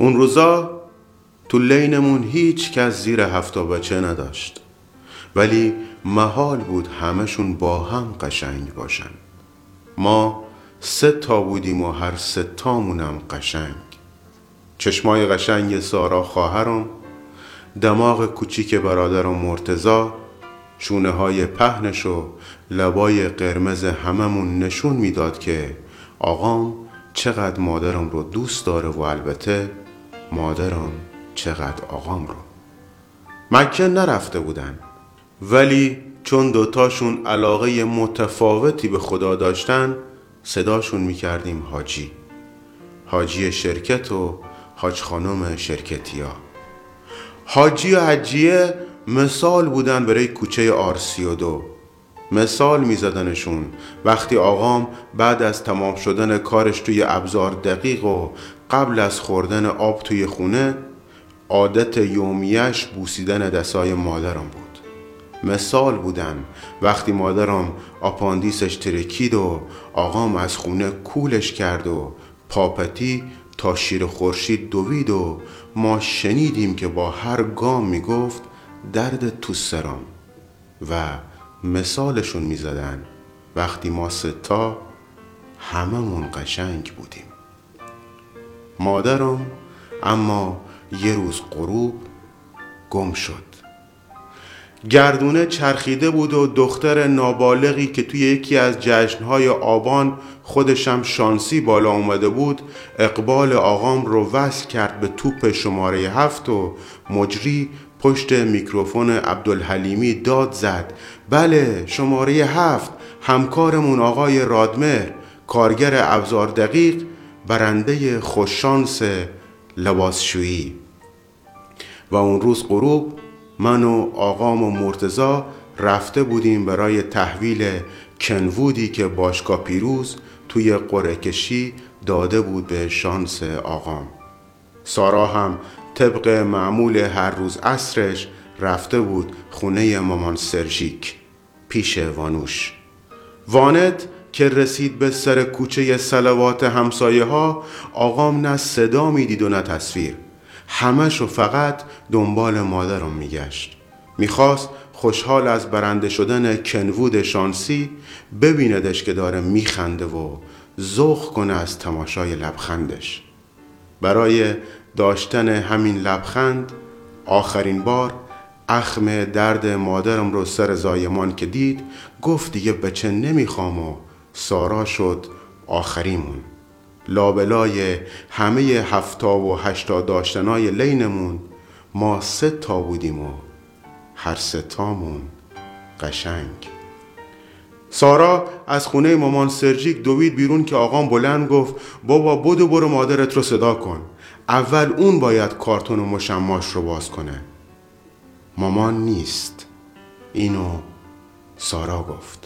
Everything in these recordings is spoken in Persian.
اون روزا تو لینمون هیچ کس زیر هفتا بچه نداشت. ولی محال بود همشون با هم قشنگ باشن. ما سه تا بودیم و هر سه تامونم قشنگ. چشمای قشنگ سارا خواهرم دماغ کوچیک برادرم مرتزا شونه های پهنش و لبای قرمز هممون نشون می‌داد که آقام چقدر مادرم رو دوست داره و البته مادرم چقدر آقام رو. مکه نرفته بودن ولی چون دوتاشون علاقه متفاوتی به خدا داشتن صداشون می‌کردیم حاجی. حاجی شرکت و حاج خانم شرکتی ها حاجی و حجیه مثال بودن برای کوچه آرسی و دو. مثال میزدنشون. وقتی آقام بعد از تمام شدن کارش توی ابزار دقیق و قبل از خوردن آب توی خونه عادت یومیش بوسیدن دستای مادرم بود. مثال بودن. وقتی مادرم آپاندیسش ترکید و آقام از خونه کولش کرد و پاپتی تا شیر خورشید دوید و ما شنیدیم که با هر گام می‌گفت درد تو سرم و مثالشون می‌زدن. وقتی ما ستا هممون قشنگ بودیم. مادرم اما یه روز غروب گم شد. گردونه چرخیده بود و دختر نابالغی که توی یکی از جشنهای آبان خودشم شانسی بالا اومده بود اقبال آقام رو وصل کرد به توپ شماره هفت و مجری پشت میکروفون عبدالحلیمی داد زد. بله شماره هفت همکارمون آقای رادمر کارگر ابزار دقیق برنده خوششانس لباسشویی. و اون روز غروب من و آقام و مرتزا رفته بودیم برای تحویل کنوودی که باشگاه پیروز توی قره کشی داده بود به شانس آقام. سارا هم طبق معمول هر روز عصرش رفته بود خونه مامان سرژیک پیش وانوش. وانت که رسید به سر کوچه سلوات همسایه ها آقام نه صدا می‌دید و نه تصویر. همش و فقط دنبال مادرم میگشت. می‌خواست خوشحال از برنده شدن کنوود شانسی ببیندش که داره میخنده و ذوق کنه از تماشای لبخندش. برای داشتن همین لبخند آخرین بار اخم درد مادرم رو سر زایمان که دید گفت دیگه بچه نمی‌خوام و سارا شد آخریمون. لابلای همه هفتا و هشتا داشتنای لینمون ما سه تا بودیم و هر سه تامون قشنگ. سارا از خونه مامان سرجیک دوید بیرون که آقام بلند گفت بابا بدو برو مادرت رو صدا کن اول اون باید کارتون و مشماش رو باز کنه. مامان نیست. اینو سارا گفت.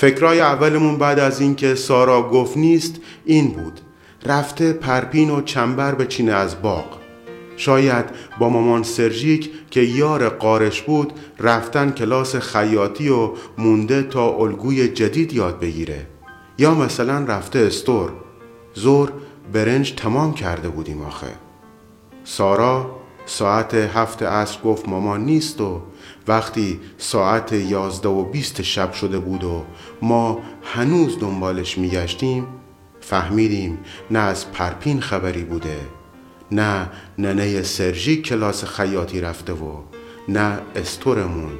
فکرای اولمون بعد از اینکه سارا گفت نیست این بود. رفته پرپین و چنبر به چینه از باغ. شاید با مامان سرژیک که یار قارش بود رفتن کلاس خیاطی و مونده تا الگوی جدید یاد بگیره. یا مثلا رفته استور. زور برنج تمام کرده بودیم آخه. سارا ساعت هفت عصر گفت مامان نیست و وقتی ساعت یازده و بیست شب شده بود و ما هنوز دنبالش میگشتیم فهمیدیم نه از پرپین خبری بوده نه ننه سرژی کلاس خیاطی رفته و نه استورمون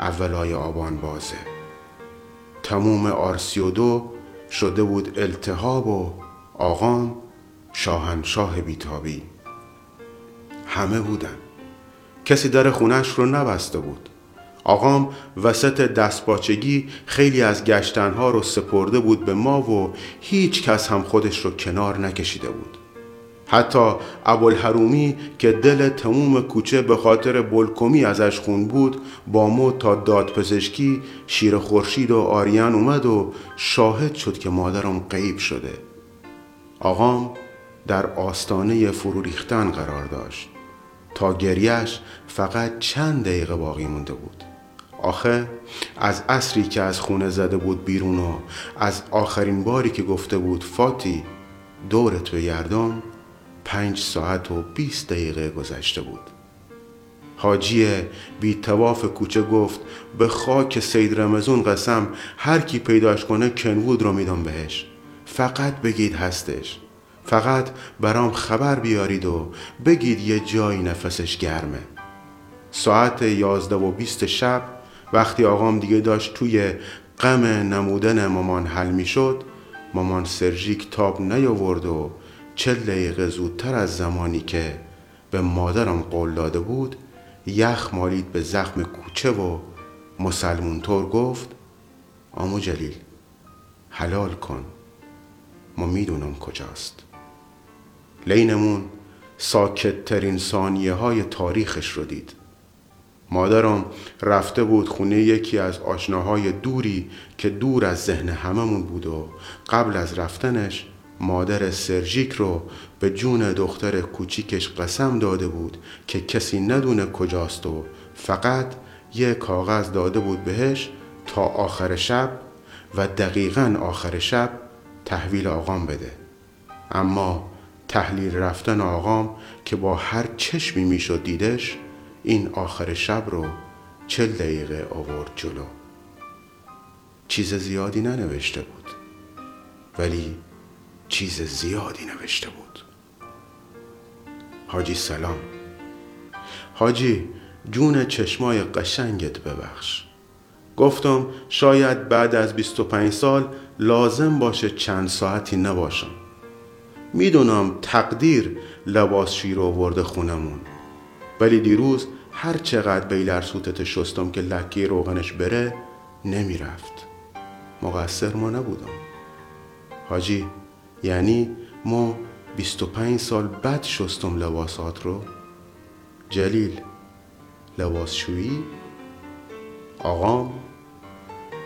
اولای آبان بازه. تموم آرسی و دو شده بود التهاب و آقام شاهنشاه بیتابی. همه بودن. کسی در خونش رو نبسته بود. آقام وسط دستباچگی خیلی از گشتنها رو سپرده بود به ما و هیچ کس هم خودش رو کنار نکشیده بود. حتی ابوالحرومی که دل تموم کوچه به خاطر بلکمی ازش خون بود با ما تا دادپزشکی شیر خورشید و آریان اومد و شاهد شد که مادرم غیب شده. آقام در آستانه فرو ریختن قرار داشت. تا گریش فقط چند دقیقه باقی مونده بود. آخه از اصری که از خونه زده بود بیرون و از آخرین باری که گفته بود فاتی دورت بگردم پنج ساعت و بیست دقیقه گذشته بود. حاجی بی تواف کوچه گفت به خاک سید رمزون قسم هر کی پیداش کنه کنوود رو میدم بهش. فقط بگید هستش. فقط برام خبر بیارید و بگید یه جایی نفسش گرمه. ساعت یازده و بیست شب وقتی آقام دیگه داشت توی غم نمودن مامان حل می شد مامان سرژیک تاب نیاورد و چل دقیقه زودتر از زمانی که به مادرم قول داده بود یخ مالید به زخم کوچه و مسلمون طور گفت آمو جلیل حلال کن ما می‌دونم کجاست. لینمون ساکت ترین ثانیه های تاریخش رو دید. مادرم رفته بود خونه یکی از آشناهای دوری که دور از ذهن هممون بود و قبل از رفتنش مادر سرژیک رو به جون دختر کوچیکش قسم داده بود که کسی ندونه کجاست و فقط یه کاغذ داده بود بهش تا آخر شب و دقیقا آخر شب تحویل آقام بده. اما تحلیل رفتن آقام که با هر چشمی می‌شد دیدش این آخر شب رو چل دقیقه آورد جلو. چیز زیادی ننوشته بود ولی چیز زیادی نوشته بود. حاجی سلام. حاجی جون چشمای قشنگت ببخش. گفتم شاید بعد از 25 سال لازم باشه چند ساعتی نباشم. می‌دونم تقدیر لباسشویی رو آورده خونمون. ولی دیروز هر چقدر بیلر سوتت شستم که لکی روغنش بره نمی‌رفت. مقصر ما نبودم. حاجی یعنی ما 25 سال بعد شستم لباسات رو؟ جلیل لباسشویی آقام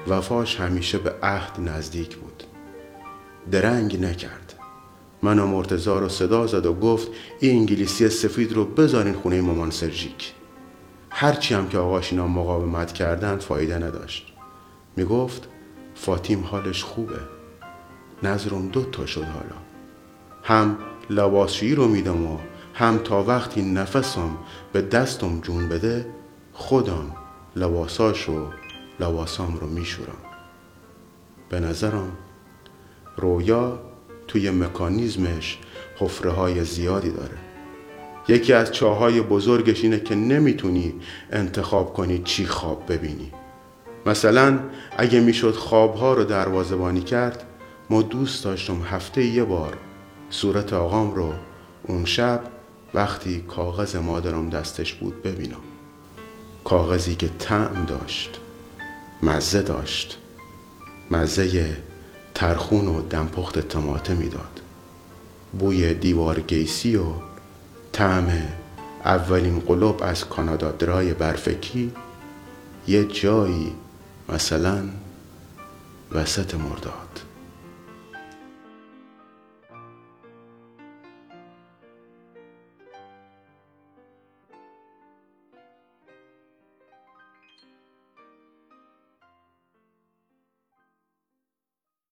وفاش همیشه به عهد نزدیک بود. درنگ نکرد. من و مرتزا رو صدا زد و گفت این انگلیسی سفید رو بذارین خونه مامان سرژیک. هرچی هم که آقاش اینا مقاومت کردن فایده نداشت. می‌گفت فاطیم حالش خوبه. نظرم دو تا شد حالا. هم لباسشویی رو میدم و هم تا وقتی نفسم به دستم جون بده خودم لباساش و لباسام رو میشورم. به نظرم رویا توی مکانیزمش حفره های زیادی داره. یکی از چاهای بزرگش اینه که نمی‌تونی انتخاب کنی چی خواب ببینی. مثلا اگه می‌شد خوابها رو دروازبانی کرد ما دوست داشتم هفته یه بار صورت آقام رو اون شب وقتی کاغذ مادرم دستش بود ببینم. کاغذی که طعم داشت مزه داشت. مزه ترخون و دمپخت تماته می‌داد. بوی دیوار گیسی و طعم اولین قلوب از کانادا درای برفکی یه جایی مثلا وسط مرداد.